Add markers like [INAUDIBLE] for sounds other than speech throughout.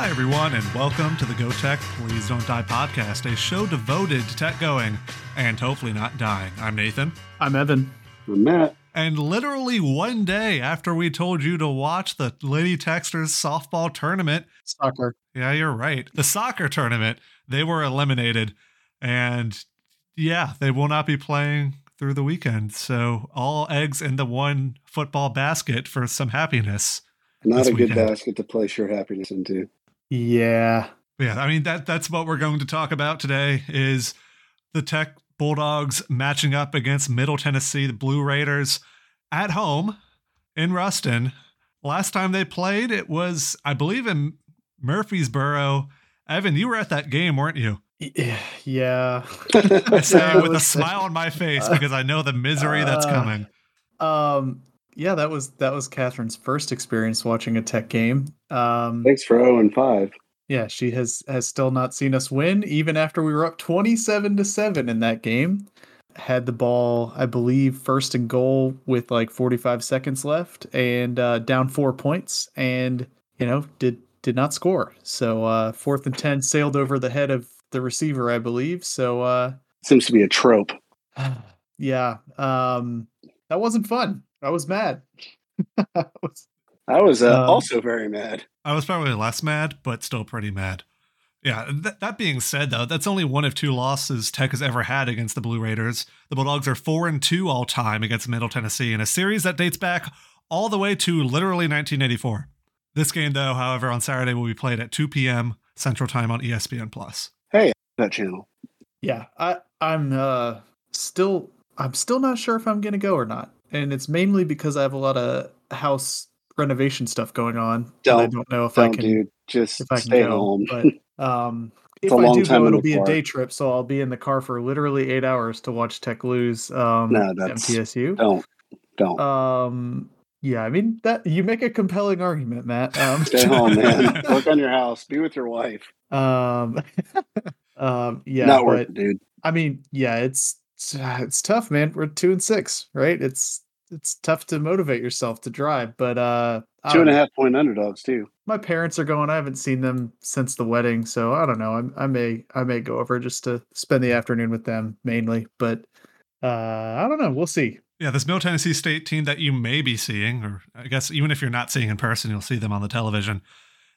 Hi, everyone, and welcome to the Go Tech Please Don't Die podcast, a show devoted to tech going and hopefully not dying. I'm Nathan. I'm Evan. I'm Matt. And literally one day after we told you to watch the Lady Techsters softball tournament, Soccer. yeah, you're right, the soccer tournament, they were eliminated. And yeah, they will not be playing through the weekend. So all eggs in the one football basket for some happiness. Not This a good weekend. basket to place your happiness into. Yeah. Yeah, I mean that that's what we're going to talk about today is the Tech Bulldogs matching up against Middle Tennessee, the Blue Raiders at home in Ruston. Last time they played, it was I believe in Murfreesboro. Evan, you were at that game, weren't you? [SIGHS] Yeah. I say it [LAUGHS] with a smile on my face because I know the misery that's Uh, coming. Um yeah, that was that was Catherine's first experience watching a tech game. Um Thanks for 0 and 5. yeah, she has has still not seen us win even after we were up 27 to 7 in that game. Had the ball, I believe, first and goal with like 45 seconds left and uh down 4 points and you know, did did not score. So uh fourth and 10 sailed over the head of the receiver, I believe. So uh Seems to be a trope. [SIGHS] yeah. Um that wasn't fun. I was mad. [LAUGHS] I was- I was uh, Um, also very mad. I was probably less mad, but still pretty mad. Yeah, th- that being said, though, that's only one of two losses Tech has ever had against the Blue Raiders. The Bulldogs are four and two all time against Middle Tennessee in a series that dates back all the way to literally 1984. This game, though, however, on Saturday will be played at 2 p.m. Central Time on ESPN Plus. Hey, that channel. yeah, I I'm uh still I'm still not sure if I'm gonna go or not. And it's mainly because I have a lot of house renovation stuff going on. I Don't- don't know if I Don't, can dude. Just if I can stay go. home. But [LAUGHS] um if I do go, it'll be a day trip, so I'll be in the car for literally eight hours to watch Tech lose um No, that's- MTSU. don't. Don't. Um yeah, I mean that you make a compelling argument, Matt. [LAUGHS] Um stay home, man. [LAUGHS] Work on your house. Be with your wife. Um, um, yeah, Not worth it, dude. I mean, yeah, it's it's, uh, it's tough, man. We're two and six, right? It's it's tough to motivate yourself to drive, but uh, I Two don't and a know. half point underdogs, too. My parents are going. I haven't seen them since the wedding, so I don't know. I, I may I may go over just to spend the afternoon with them mainly, but uh, I don't know. We'll see. Yeah, this Middle Tennessee State team that you may be seeing, or I guess even if you're not seeing in person, you'll see them on the television.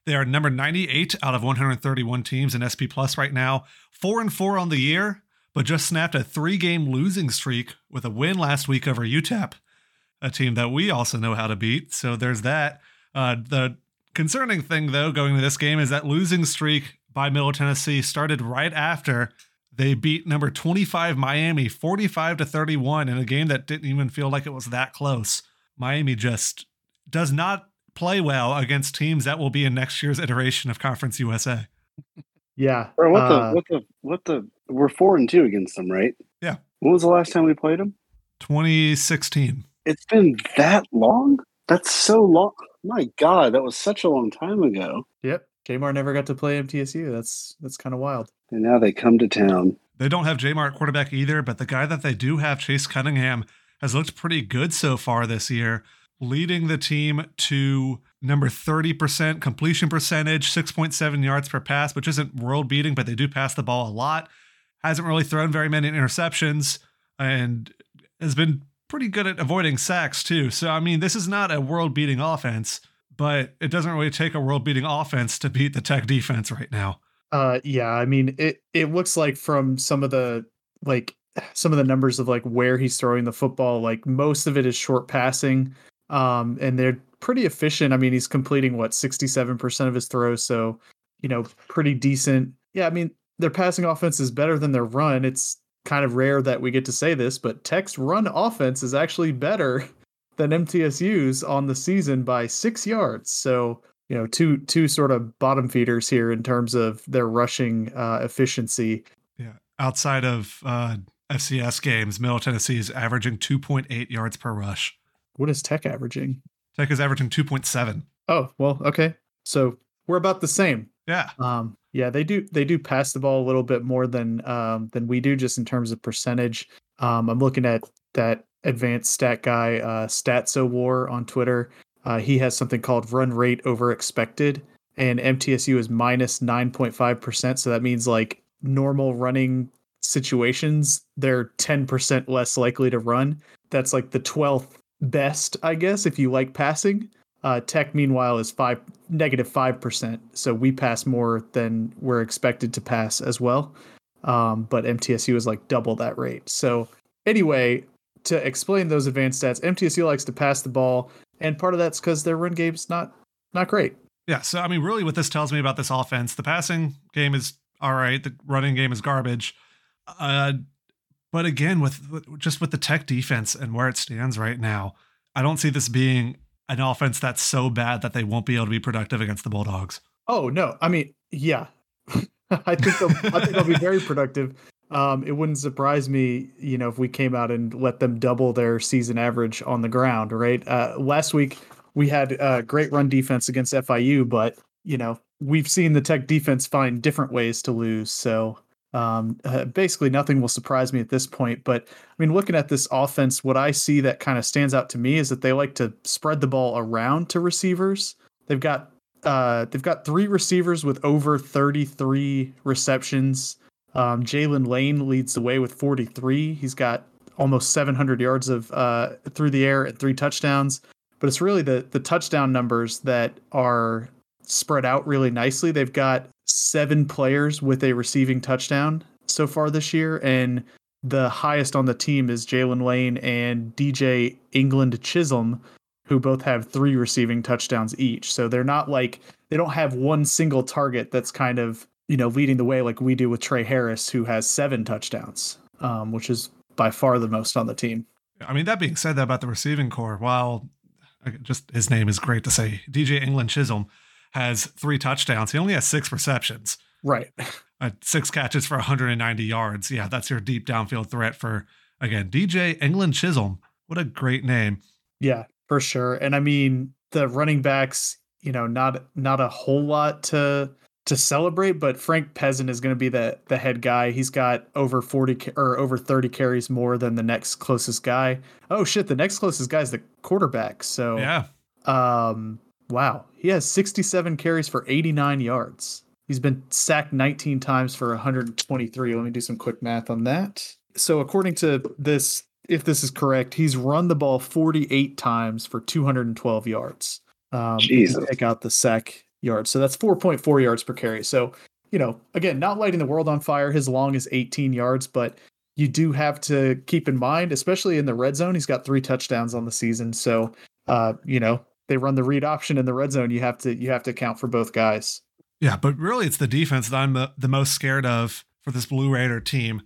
They are number 98 out of 131 teams in SP Plus right now, four and four on the year, but just snapped a three-game losing streak with a win last week over UTEP, a team that we also know how to beat. So there's that. Uh, the concerning thing, though, going to this game is that losing streak by Middle Tennessee started right after they beat number 25 Miami 45 to 31 in a game that didn't even feel like it was that close. Miami just does not play well against teams that will be in next year's iteration of Conference USA. [LAUGHS] Yeah. Bro, what uh, the, what the, what the, we're 4 and 2 against them, right? Yeah. When was the last time we played them? 2016. It's been that long? That's so long. My God, that was such a long time ago. Yep. Kmart never got to play MTSU. That's that's kind of wild. And now they come to town. They don't have J Mart quarterback either, but the guy that they do have, Chase Cunningham, has looked pretty good so far this year, leading the team to number 30% completion percentage, 6.7 yards per pass, which isn't world beating, but they do pass the ball a lot. Hasn't really thrown very many interceptions and has been pretty good at avoiding sacks too. So, I mean, this is not a world beating offense, but it doesn't really take a world beating offense to beat the tech defense right now. Uh yeah, I mean it it looks like from some of the like some of the numbers of like where he's throwing the football, like most of it is short passing. Um and they're pretty efficient. I mean, he's completing what 67% of his throws, so you know, pretty decent. Yeah, I mean, their passing offense is better than their run. It's kind of rare that we get to say this, but Tech's run offense is actually better [LAUGHS] than MTSU's on the season by 6 yards. So, you know, two two sort of bottom feeders here in terms of their rushing uh, efficiency. Yeah. Outside of uh, FCS games, Middle Tennessee is averaging 2.8 yards per rush. What is Tech averaging? Tech is averaging 2.7. Oh, well, okay. So we're about the same. Yeah. Um, yeah, they do they do pass the ball a little bit more than um, than we do, just in terms of percentage. Um, I'm looking at that advanced stat guy, uh, Statso War on Twitter. Uh, he has something called run rate over expected, and MTSU is minus 9.5%. So that means like normal running situations, they're 10% less likely to run. That's like the 12th best, I guess, if you like passing. Uh, Tech, meanwhile, is five negative five percent, so we pass more than we're expected to pass as well. Um, but MTSU is like double that rate. So anyway, to explain those advanced stats, MTSU likes to pass the ball, and part of that's because their run game's not not great. Yeah, so I mean, really, what this tells me about this offense, the passing game is all right, the running game is garbage. Uh, but again, with, with just with the Tech defense and where it stands right now, I don't see this being an offense that's so bad that they won't be able to be productive against the Bulldogs. Oh no, I mean, yeah, [LAUGHS] I think they'll, I think they'll be very productive. Um, it wouldn't surprise me, you know, if we came out and let them double their season average on the ground. Right. Uh, last week we had a great run defense against FIU, but you know we've seen the Tech defense find different ways to lose. So um, uh, basically, nothing will surprise me at this point. But I mean, looking at this offense, what I see that kind of stands out to me is that they like to spread the ball around to receivers. They've got uh, they've got three receivers with over 33 receptions. Um, Jaylin Lane leads the way with 43. He's got almost 700 yards of uh, through the air and three touchdowns. But it's really the the touchdown numbers that are spread out really nicely. They've got seven players with a receiving touchdown so far this year, and the highest on the team is Jaylin Lane and DJ England Chisholm, who both have three receiving touchdowns each. So they're not like they don't have one single target that's kind of you know leading the way like we do with Trey Harris, who has seven touchdowns, um, which is by far the most on the team. I mean, that being said, that about the receiving core, while just his name is great to say, DJ England Chisholm has three touchdowns. He only has six receptions. Right. Uh, six catches for 190 yards. Yeah, that's your deep downfield threat for, again, DJ England Chisholm. What a great name. Yeah, for sure. And I mean, the running backs, you know, not not a whole lot to to celebrate, but Frank Peasant is going to be the the head guy. He's got over 40 or over 30 carries more than the next closest guy. Oh shit, the next closest guy is the quarterback. So Yeah. um wow, he has 67 carries for 89 yards. He's been sacked 19 times for 123. Let me do some quick math on that. So according to this, if this is correct, he's run the ball 48 times for 212 yards. Um, Jesus. take out the sack yards, so that's 4.4 yards per carry. So you know, again, not lighting the world on fire. His long is 18 yards, but you do have to keep in mind, especially in the red zone, he's got three touchdowns on the season. So, uh, you know, they run the read option in the red zone. You have to you have to account for both guys. Yeah, but really, it's the defense that I'm the, the most scared of for this Blue Raider team.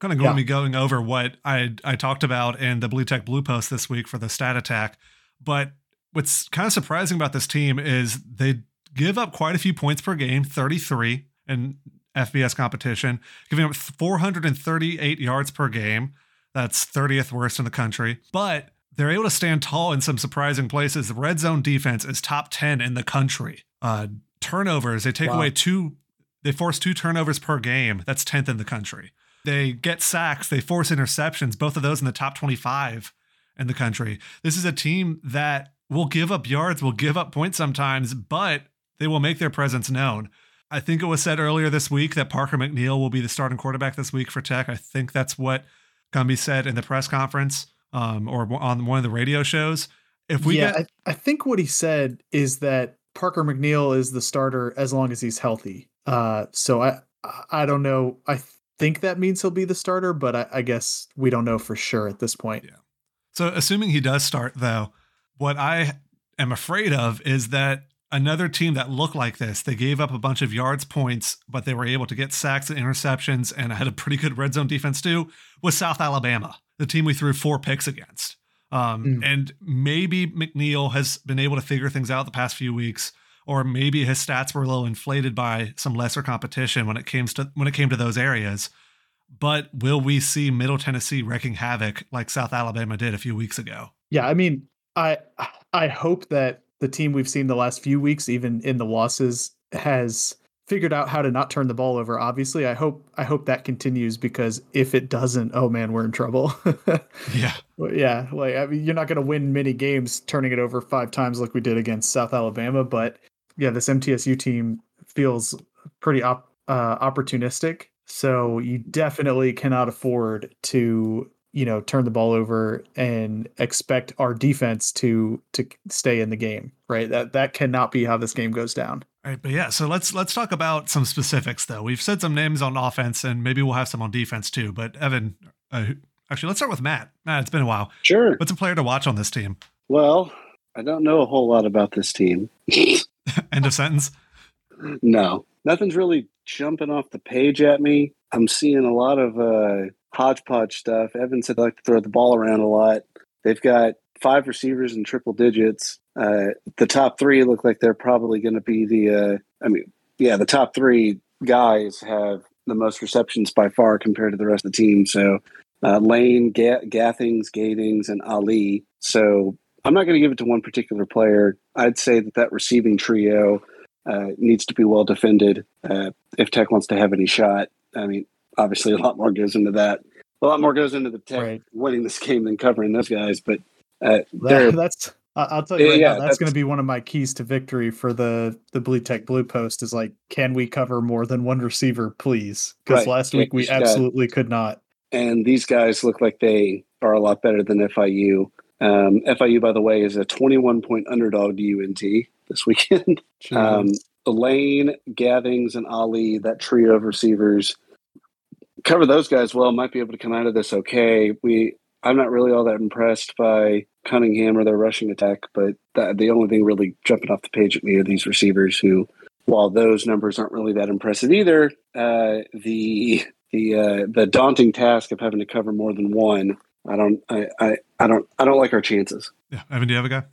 Kind of going to be going over what I I talked about in the Bleed Tech Blue Post this week for the stat attack. But what's kind of surprising about this team is they give up quite a few points per game, 33 in FBS competition, giving up 438 yards per game. That's 30th worst in the country. But they're able to stand tall in some surprising places. The red zone defense is top 10 in the country. Uh, turnovers, they take Wow. away two, they force two turnovers per game. That's 10th in the country. They get sacks, they force interceptions, both of those in the top 25 in the country. This is a team that will give up yards, will give up points sometimes, but they will make their presence known. I think it was said earlier this week that Parker McNeil will be the starting quarterback this week for Tech. I think that's what Cumbie said in the press conference um, or on one of the radio shows. If we yeah, get, I, I think what he said is that Parker McNeil is the starter as long as he's healthy. Uh, so I I don't know. I think that means he'll be the starter, but I, I guess we don't know for sure at this point. Yeah. So, assuming he does start, though, what I am afraid of is that another team that looked like this, they gave up a bunch of yards points, but they were able to get sacks and interceptions and had a pretty good red zone defense too, was South Alabama, the team we threw four picks against. Um, Mm. And maybe McNeil has been able to figure things out the past few weeks, or maybe his stats were a little inflated by some lesser competition when it came to when it came to those areas. But will we see Middle Tennessee wreaking havoc like South Alabama did a few weeks ago? Yeah, I mean, I I hope that the team we've seen the last few weeks, even in the losses, has figured out how to not turn the ball over. Obviously, I hope I hope that continues because if it doesn't, oh man, we're in trouble. [LAUGHS] Yeah. Yeah, like I mean, you're not going to win many games turning it over five times like we did against South Alabama, but yeah, this MTSU team feels pretty op- uh, opportunistic. So you definitely cannot afford to you know turn the ball over and expect our defense to to stay in the game right that that cannot be how this game goes down All right, but yeah, so let's let's talk about some specifics though. We've said some names on offense, and maybe we'll have some on defense too. But Evan, uh, actually, let's start with Matt. Matt, it's been a while. Sure. What's a player to watch on this team? Well, I don't know a whole lot about this team. [LAUGHS] End of sentence. no, nothing's really jumping off the page at me. I'm seeing a lot of uh, hodgepodge stuff. Evan said they like to throw the ball around a lot. They've got five receivers in triple digits. Uh, the top three look like they're probably going to be the. Uh, I mean, yeah, the top three guys have the most receptions by far compared to the rest of the team. So uh, Lane, Ga- Gathings, Gatings, and Ali. So I'm not going to give it to one particular player. I'd say that that receiving trio uh, needs to be well defended uh, if Tech wants to have any shot. I mean, obviously, a lot more goes into that. A lot more goes into the Tech Right. winning this game than covering those guys. But uh, [LAUGHS] that, that's I'll tell you right yeah, now, that's, that's- going to be one of my keys to victory for the the Bleed Tech Blue Post is like, can we cover more than one receiver, please? Because Right. last Yeah, week we uh, absolutely could not. and these guys look like they are a lot better than FIU. Um, FIU, by the way, is a 21 point underdog to UNT this [LAUGHS] weekend. Um. Elaine, Gathings, and Ali, that trio of receivers, cover those guys well. Might be able to come out of this okay. We, I'm not really all that impressed by Cunningham or their rushing attack, but that, the only thing really jumping off the page at me are these receivers who, while those numbers aren't really that impressive either, uh, the the uh, the daunting task of having to cover more than one, I don't, I, I, I don't, I don't like our chances. Yeah, Evan, do you have a guy?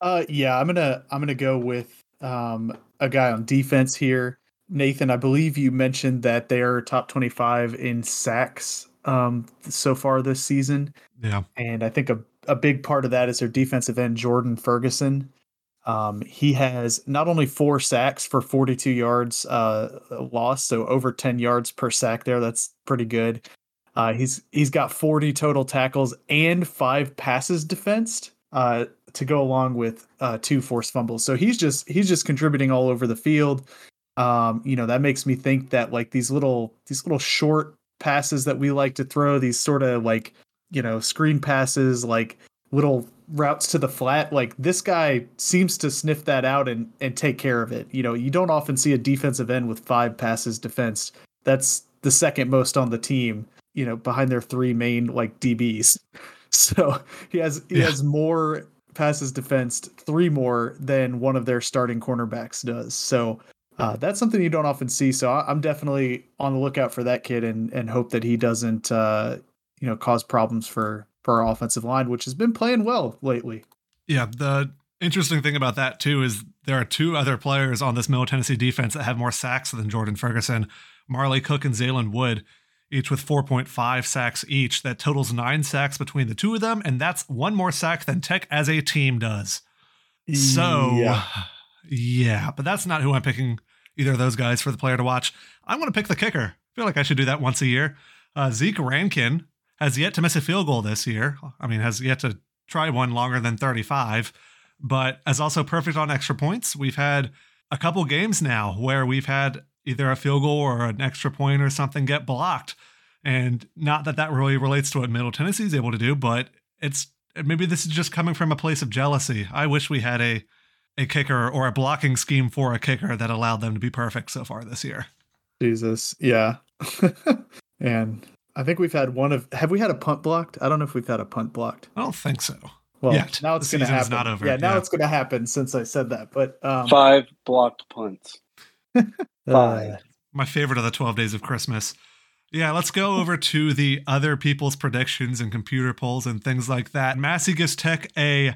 Uh, yeah, I'm gonna I'm gonna go with um a guy on defense here. Nathan, I believe you mentioned that they are top 25 in sacks um so far this season, Yeah, and I think a a big part of that is their defensive end Jordan Ferguson. Um, he has not only four sacks for 42 yards uh lost, so over 10 yards per sack there. That's pretty good. Uh, he's he's got 40 total tackles and five passes defensed uh, to go along with uh, two forced fumbles. So he's just he's just contributing all over the field. Um, you know that makes me think that like these little these little short passes that we like to throw, these sort of like you know screen passes, like little routes to the flat. Like this guy seems to sniff that out and and take care of it. You know you don't often see a defensive end with five passes defensed. That's the second most on the team you know, behind their three main like DBs. [LAUGHS] So he has he Yeah. has more passes defensed, three more than one of their starting cornerbacks does. So uh, that's something you don't often see. So I'm definitely on the lookout for that kid and and hope that he doesn't uh, you know cause problems for for our offensive line, which has been playing well lately. yeah. The interesting thing about that too is there are two other players on this Middle Tennessee defense that have more sacks than Jordan Ferguson, Marley Cook and Zaylen Wood, each with 4.5 sacks each. That totals nine sacks between the two of them, and that's one more sack than Tech as a team does. So, yeah, [SIGHS] yeah. but that's not who I'm picking either of those guys for the player to watch. I want to pick the kicker. I feel like I should do that once a year. Uh, Zeke Rankin has yet to miss a field goal this year. I mean, has yet to try one longer than 35, but is also perfect on extra points. We've had a couple games now where we've had either a field goal or an extra point or something get blocked. And not that that really relates to what Middle Tennessee is able to do, but it's maybe this is just coming from a place of jealousy. I wish we had a a kicker or a blocking scheme for a kicker that allowed them to be perfect so far this year. Jesus, yeah. [LAUGHS] and I think we've had one of have we had a punt blocked? I don't know if we've had a punt blocked. I don't think so. Well, Yet. now it's going to happen. not over, Yeah, now yeah. it's going to happen since I said that. But um, Five blocked punts. [LAUGHS] five. My favorite of the 12 days of Christmas. Yeah, let's go over to the other people's predictions and computer polls and things like that. Massey gives Tech a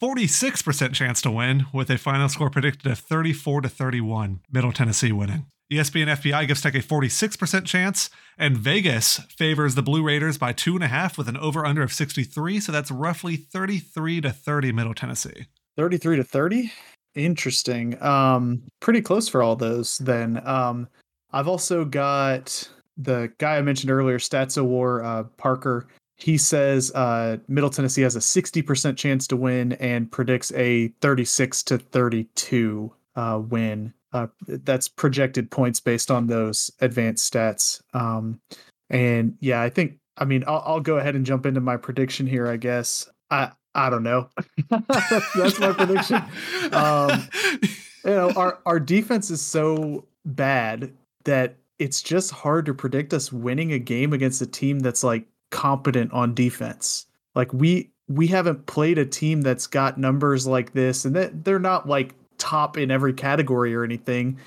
46% chance to win with a final score predicted of 34 to 31, Middle Tennessee winning. ESPN FPI gives Tech a 46% chance, and Vegas favors the Blue Raiders by two and a half with an over under of 63. So that's roughly 33 to 30 Middle Tennessee. 33 to 30 interesting um pretty close for all those then um i've also got the guy i mentioned earlier stats of war uh parker he says uh middle tennessee has a 60% chance to win and predicts a 36 to 32 uh, win. Uh, that's projected points based on those advanced stats. Um, and yeah, I think I mean I'll, I'll go ahead and jump into my prediction here. I guess I I don't know. [LAUGHS] that's, my prediction. Um, you know, our our defense is so bad that it's just hard to predict us winning a game against a team that's like competent on defense. Like we we haven't played a team that's got numbers like this, and that they're not like top in every category or anything.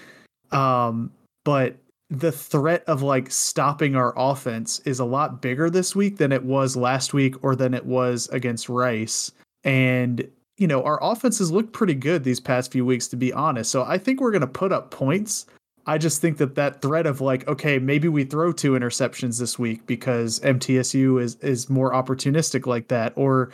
Um, but the threat of like stopping our offense is a lot bigger this week than it was last week or than it was against Rice. And you know, our offenses look pretty good these past few weeks, to be honest. So I think we're going to put up points. I just think that that threat of like, okay, maybe we throw two interceptions this week because MTSU is is more opportunistic like that, or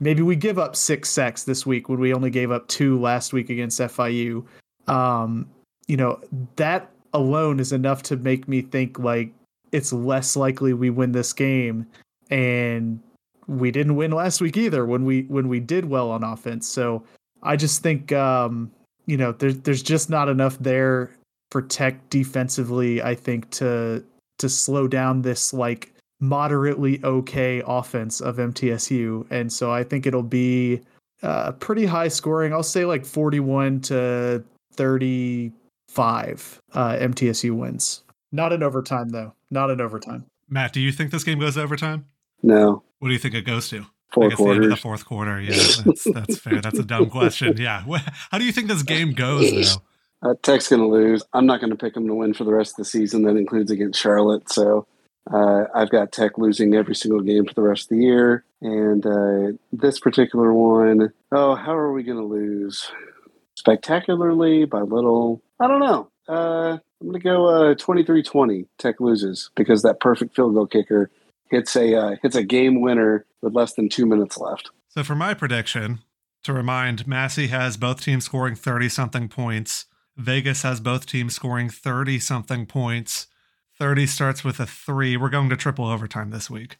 maybe we give up six sacks this week when we only gave up two last week against FIU. Um, you know, that alone is enough to make me think like it's less likely we win this game and we didn't win last week either when we when we did well on offense. So I just think um, you know there's there's just not enough there for Tech defensively. I think to to slow down this like moderately okay offense of MTSU, and so I think it'll be uh, pretty high scoring. I'll say like 41 to 35. Uh, MTSU wins. Not in overtime though. Not in overtime. Matt, do you think this game goes overtime? No. What do you think it goes to? Four I guess the end of quarters. the fourth quarter. Yeah, that's, that's fair. That's a dumb [LAUGHS] question. Yeah. How do you think this game goes, though? Uh, Tech's going to lose. I'm not going to pick them to win for the rest of the season. That includes against Charlotte. So uh, I've got Tech losing every single game for the rest of the year. And uh, this particular one, oh, how are we going to lose? Spectacularly, by little. I don't know. Uh, I'm going to go uh, 23-20. Tech loses because that perfect field goal kicker hits a uh, hits a game winner with less than two minutes left. So for my prediction, to remind, Massey has both teams scoring 30 something points. Vegas has both teams scoring 30 something points. 30 starts with a three. We're going to triple overtime this week.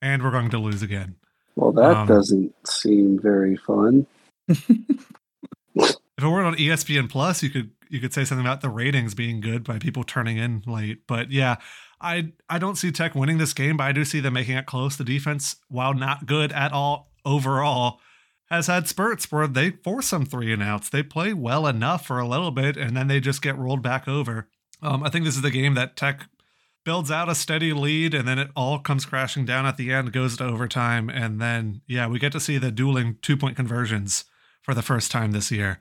And we're going to lose again. Well, that Um, doesn't seem very fun. [LAUGHS] If it weren't on ESPN Plus, you could you could say something about the ratings being good by people turning in late. But yeah, I I don't see Tech winning this game, but I do see them making it close. The defense, while not good at all overall, has had spurts where they force some three and outs. They play well enough for a little bit, and then they just get rolled back over. Um, I think this is the game that Tech builds out a steady lead, and then it all comes crashing down at the end, goes to overtime, and then yeah, we get to see the dueling two point conversions for the first time this year.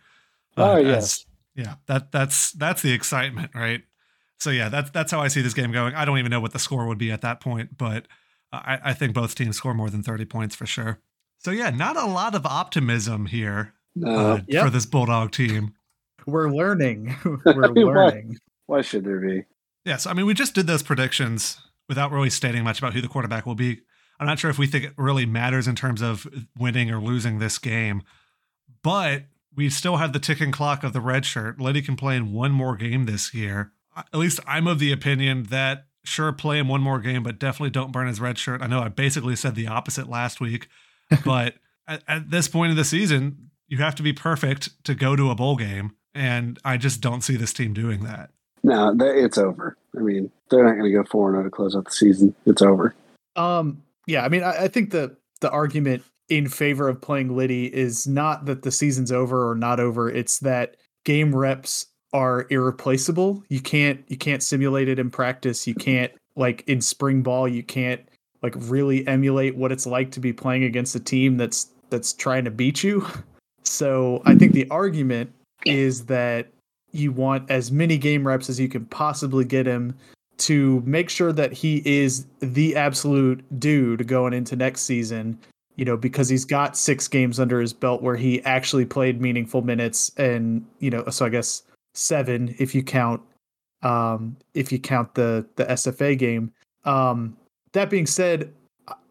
Oh, as- yes. yeah. That that's that's the excitement, right? So yeah, that's that's how I see this game going. I don't even know what the score would be at that point, but I, I think both teams score more than thirty points for sure. So yeah, not a lot of optimism here No. uh, Yep. for this Bulldog team. We're learning. [LAUGHS] [LAUGHS] We're learning. Why should there be? Yes, I mean we just did those predictions without really stating much about who the quarterback will be. I'm not sure if we think it really matters in terms of winning or losing this game, but we still have the ticking clock of the red shirt. Liddy can play in one more game this year. At least I'm of the opinion that sure play him one more game, but definitely don't burn his red shirt. I know I basically said the opposite last week, [LAUGHS] but at, at this point of the season, you have to be perfect to go to a bowl game, and I just don't see this team doing that. No, it's over. I mean, they're not going to go four and zero to close out the season. It's over. Um, yeah, I mean, I, I think the the argument in favor of playing Liddy is not that the season's over or not over. It's that game reps are irreplaceable. You can't you can't simulate it in practice. You can't like in spring ball. You can't like really emulate what it's like to be playing against a team that's that's trying to beat you. [LAUGHS] So I think the argument is that you want as many game reps as you can possibly get him to make sure that he is the absolute dude going into next season, you know, because he's got six games under his belt where he actually played meaningful minutes and, you know, so I guess seven if you count um if you count the the SFA game. Um that being said,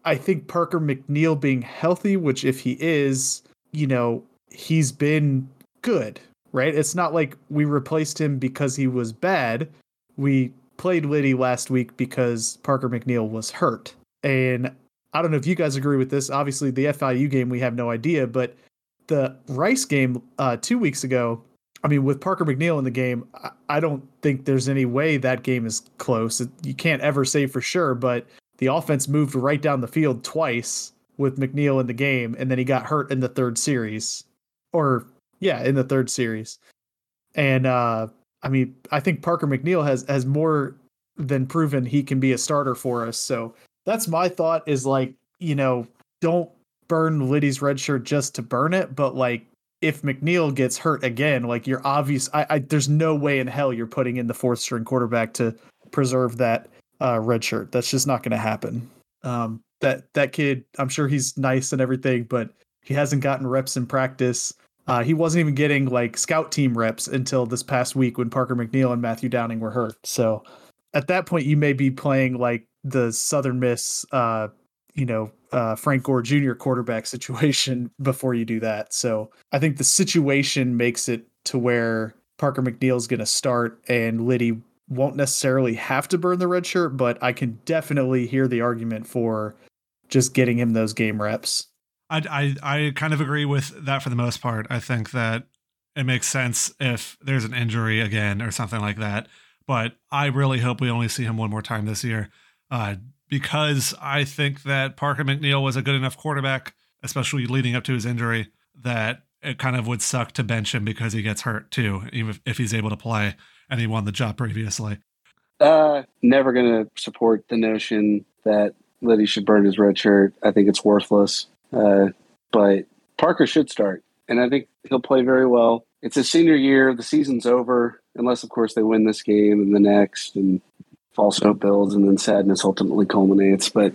I- think Parker McNeil being healthy, which if he is, you know, he's been good, right? It's not like we replaced him because he was bad. We played Liddy last week because Parker McNeil was hurt. And I don't know if you guys agree with this. Obviously, the FIU game, we have no idea, but the Rice game uh, two weeks ago, I mean, with Parker McNeil in the game, I don't think there's any way that game is close. You can't ever say for sure, but the offense moved right down the field twice with McNeil in the game, and then he got hurt in the third series, or yeah, in the third series. And uh, I mean, I think Parker McNeil has has more than proven he can be a starter for us. So that's my thought. Is like you know, don't burn Liddy's red shirt just to burn it, but like if McNeil gets hurt again, like you're obvious, I, I there's no way in hell you're putting in the fourth string quarterback to preserve that uh, red shirt. That's just not going to happen. Um, that that kid, I'm sure he's nice and everything, but he hasn't gotten reps in practice. Uh, he wasn't even getting like scout team reps until this past week when Parker McNeil and Matthew Downing were hurt. So at that point, you may be playing like the Southern Miss, uh, you know, uh, Frank Gore Jr. quarterback [LAUGHS] situation before you do that. So I think the situation makes it to where Parker McNeil is going to start and Liddy won't necessarily have to burn the red shirt, but I can definitely hear the argument for just getting him those game reps. I, I, I kind of agree with that for the most part. I think that it makes sense if there's an injury again or something like that. But I really hope we only see him one more time this year, uh, because I think that Parker McNeil was a good enough quarterback, especially leading up to his injury, that it kind of would suck to bench him because he gets hurt too, even if, if he's able to play and he won the job previously. Uh, never going to support the notion that Liddy should burn his red shirt. I think it's worthless. Uh, but Parker should start, and I think he'll play very well. It's his senior year. The season's over, unless, of course, they win this game and the next, and false hope builds, and then sadness ultimately culminates. But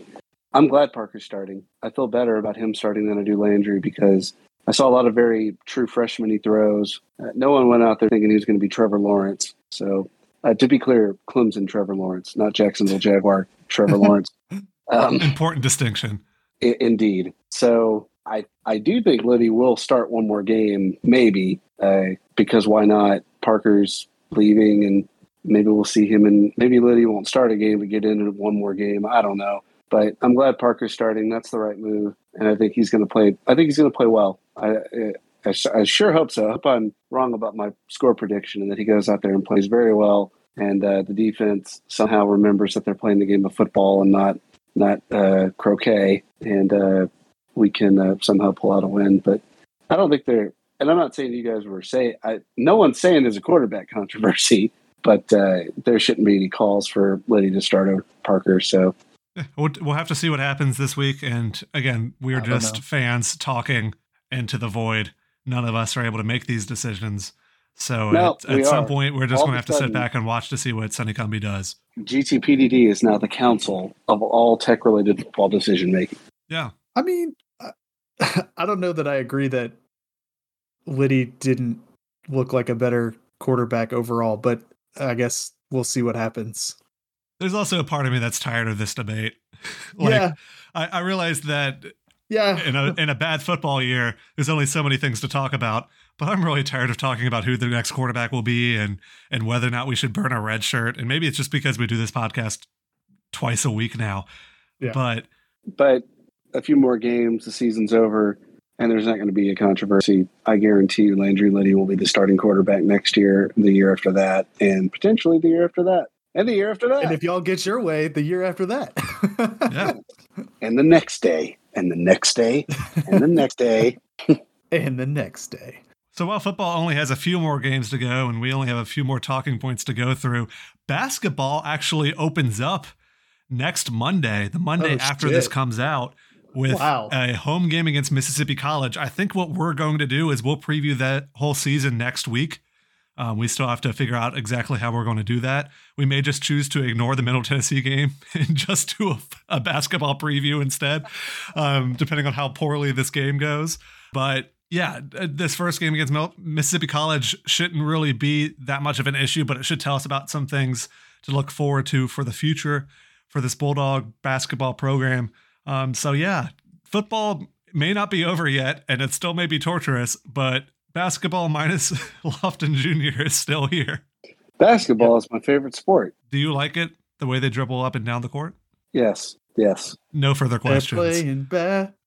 I'm glad Parker's starting. I feel better about him starting than I do Landry because I saw a lot of very true freshman throws. Uh, no one went out there thinking he was going to be Trevor Lawrence. So, uh, to be clear, Clemson Trevor Lawrence, not Jacksonville Jaguar Trevor Lawrence. [LAUGHS] Um, Important distinction. I- indeed. So I I do think Liddy will start one more game, maybe uh, because why not? Parker's leaving, and maybe we'll see him, and maybe Liddy won't start a game to get into one more game. I don't know, but I'm glad Parker's starting. That's the right move, and I think he's going to play. I think he's going to play well. I, I, I sure hope so. I hope I'm wrong about my score prediction, and that he goes out there and plays very well, and uh, the defense somehow remembers that they're playing the game of football and not not uh, croquet, and uh, we can uh, somehow pull out a win. But I don't think they're. And I'm not saying you guys were saying. I, no one's saying there's a quarterback [LAUGHS] controversy, but uh, there shouldn't be any calls for Liddy to start over Parker. So [LAUGHS] we'll, we'll have to see what happens this week. And again, we're just fans talking into the void. None of us are able to make these decisions. So no, at, at some are. point, we're just going to have to sit back and watch to see what Sonny Cumbie does. GTPDD is now the council of all tech related football decision making. Yeah. I mean, [LAUGHS] I don't know that I agree that Liddy didn't look like a better quarterback overall, but I guess we'll see what happens. There's also a part of me that's tired of this debate. [LAUGHS] like, yeah. I, I realize that yeah. in a in a bad football year, there's only so many things to talk about. But I'm really tired of talking about who the next quarterback will be and and whether or not we should burn a red shirt. And maybe it's just because we do this podcast twice a week now. Yeah. But but a few more games, the season's over, and there's not going to be a controversy. I guarantee you Landry Liddy will be the starting quarterback next year, the year after that, and potentially the year after that. And the year after that. And if y'all get your way, the year after that. [LAUGHS] yeah. And the next day. And the next day. And the next day. [LAUGHS] and the next day. So while football only has a few more games to go and we only have a few more talking points to go through, basketball actually opens up next Monday, the Monday oh, after shit. this comes out, with wow. a home game against Mississippi College. I think what we're going to do is we'll preview that whole season next week. Um, we still have to figure out exactly how we're going to do that. We may just choose to ignore the Middle Tennessee game [LAUGHS] and just do a, a basketball preview instead, um, depending on how poorly this game goes. But yeah, uh, this first game against Mississippi College shouldn't really be that much of an issue, but it should tell us about some things to look forward to for the future for this Bulldog basketball program. Um, so yeah, football may not be over yet, and it still may be torturous, but basketball minus [LAUGHS] Lofton Jr. is still here. Basketball yeah. is my favorite sport. Do you like it the way they dribble up and down the court? Yes. Yes. No further questions. They're playing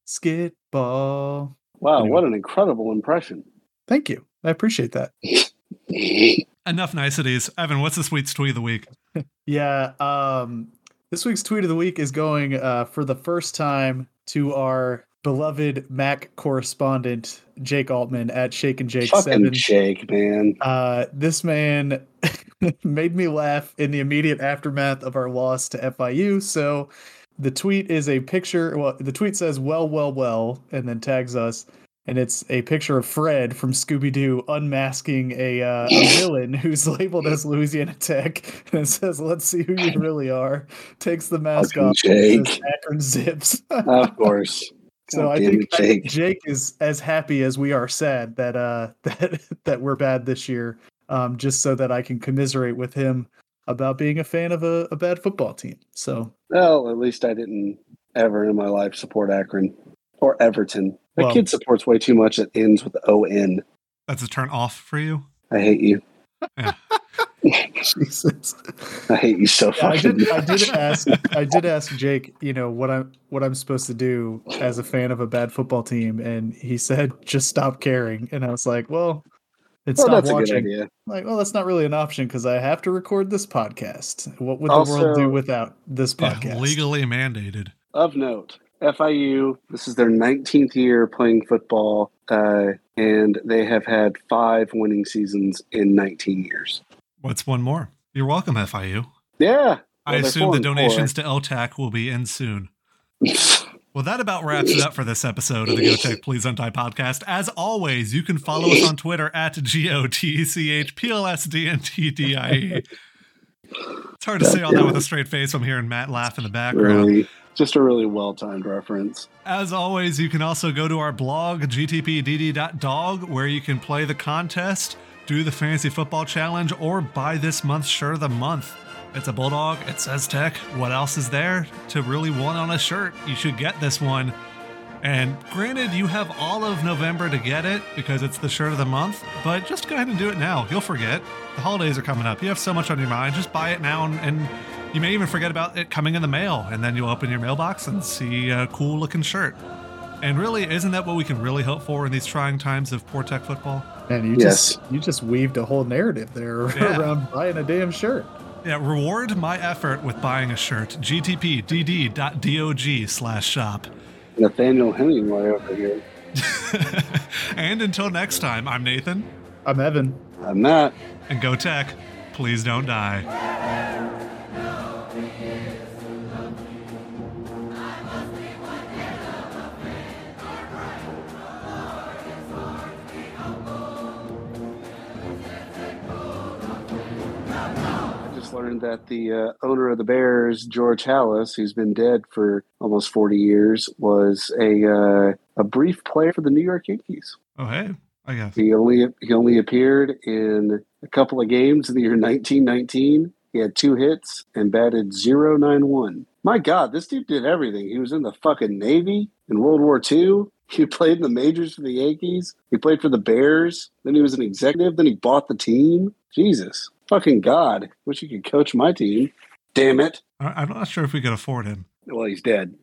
basketball. Wow, anyway. what an incredible impression. Thank you. I appreciate that. [LAUGHS] Enough niceties. Evan, what's this week's tweet of the week? [LAUGHS] Yeah. Um, this week's tweet of the week is going uh, for the first time to our beloved Mac correspondent Jake Altman at Shake and Jake Fucking Seven. Jake, man. Uh, this man [LAUGHS] made me laugh in the immediate aftermath of our loss to FIU. So the tweet is a picture. Well, the tweet says "Well, well, well," and then tags us, and it's a picture of Fred from Scooby Doo unmasking a, uh, a [LAUGHS] villain who's labeled as Louisiana Tech, [LAUGHS] and it says, "Let's see who you really are." Takes the mask Fucking off. Jake. Akron zips. Of course. So God I think, it, I think Jake. Jake is as happy as we are sad that uh [LAUGHS] that that we're bad this year. Um, just so that I can commiserate with him about being a fan of a, a bad football team. So Well, at least I didn't ever in my life support Akron or Everton. My Well- kid supports way too much that ends with O N. That's a turn off for you. I hate you. [LAUGHS] [LAUGHS] Jesus. I hate you so Yeah, I fucking did. I much. did ask. I did ask Jake. You know what I'm what I'm supposed to do as a fan of a bad football team, and he said just stop caring. And I was like, well, and Well, stop that's a good watching. idea. Like, well, that's not really an option because I have to record this podcast. What would the world do without this Yeah, podcast? legally mandated. Of note, FIU, this is their 19th year playing football, uh, and they have had five winning seasons in 19 years. What's one more? You're welcome, FIU. Yeah. I Well, assume the four. donations to LTAC will be in soon. [LAUGHS] Well, that about wraps it up for this episode of the Go Tech Please Untie podcast. As always, you can follow us on Twitter at G O T E C H P L S D N T D I E. It's hard to say all that with a straight face. I'm hearing Matt laugh in the background. really, just a really well timed reference. As always, you can also go to our blog, gtpdd.dog, where you can play the contest, do the fantasy football challenge, or buy this month's shirt of the month. It's a bulldog, it says tech. What else is there to really want on a shirt? You should get this one. And granted, you have all of November to get it because it's the shirt of the month, but just go ahead and do it now. You'll forget. The holidays are coming up. You have so much on your mind. Just buy it now, and, and you may even forget about it coming in the mail. And then you'll open your mailbox and see a cool looking shirt. And really, isn't that what we can really hope for in these trying times of poor tech football? And you Yes. just you just weaved a whole narrative there [LAUGHS] Yeah. around buying a damn shirt. Yeah, reward my effort with buying a shirt. gtpdd.dog slash shop. Nathaniel Hemingway over here. [LAUGHS] and until next time, I'm Nathan, I'm Evan. I'm Matt. and go tech. Please don't die. Just learned that the uh, owner of the Bears, George Halas, who's been dead for almost 40 years, was a uh, a brief player for the New York Yankees. Oh, hey, I guess. He only he only appeared in a couple of games in the year 1919. He had two hits and batted 091. My God, this dude did everything. He was in the fucking Navy in World War II. He played in the majors for the Yankees. He played for the Bears. Then he was an executive. Then he bought the team. Jesus. Fucking God. Wish he could coach my team. Damn it. I- I'm not sure if we could afford him. Well, he's dead.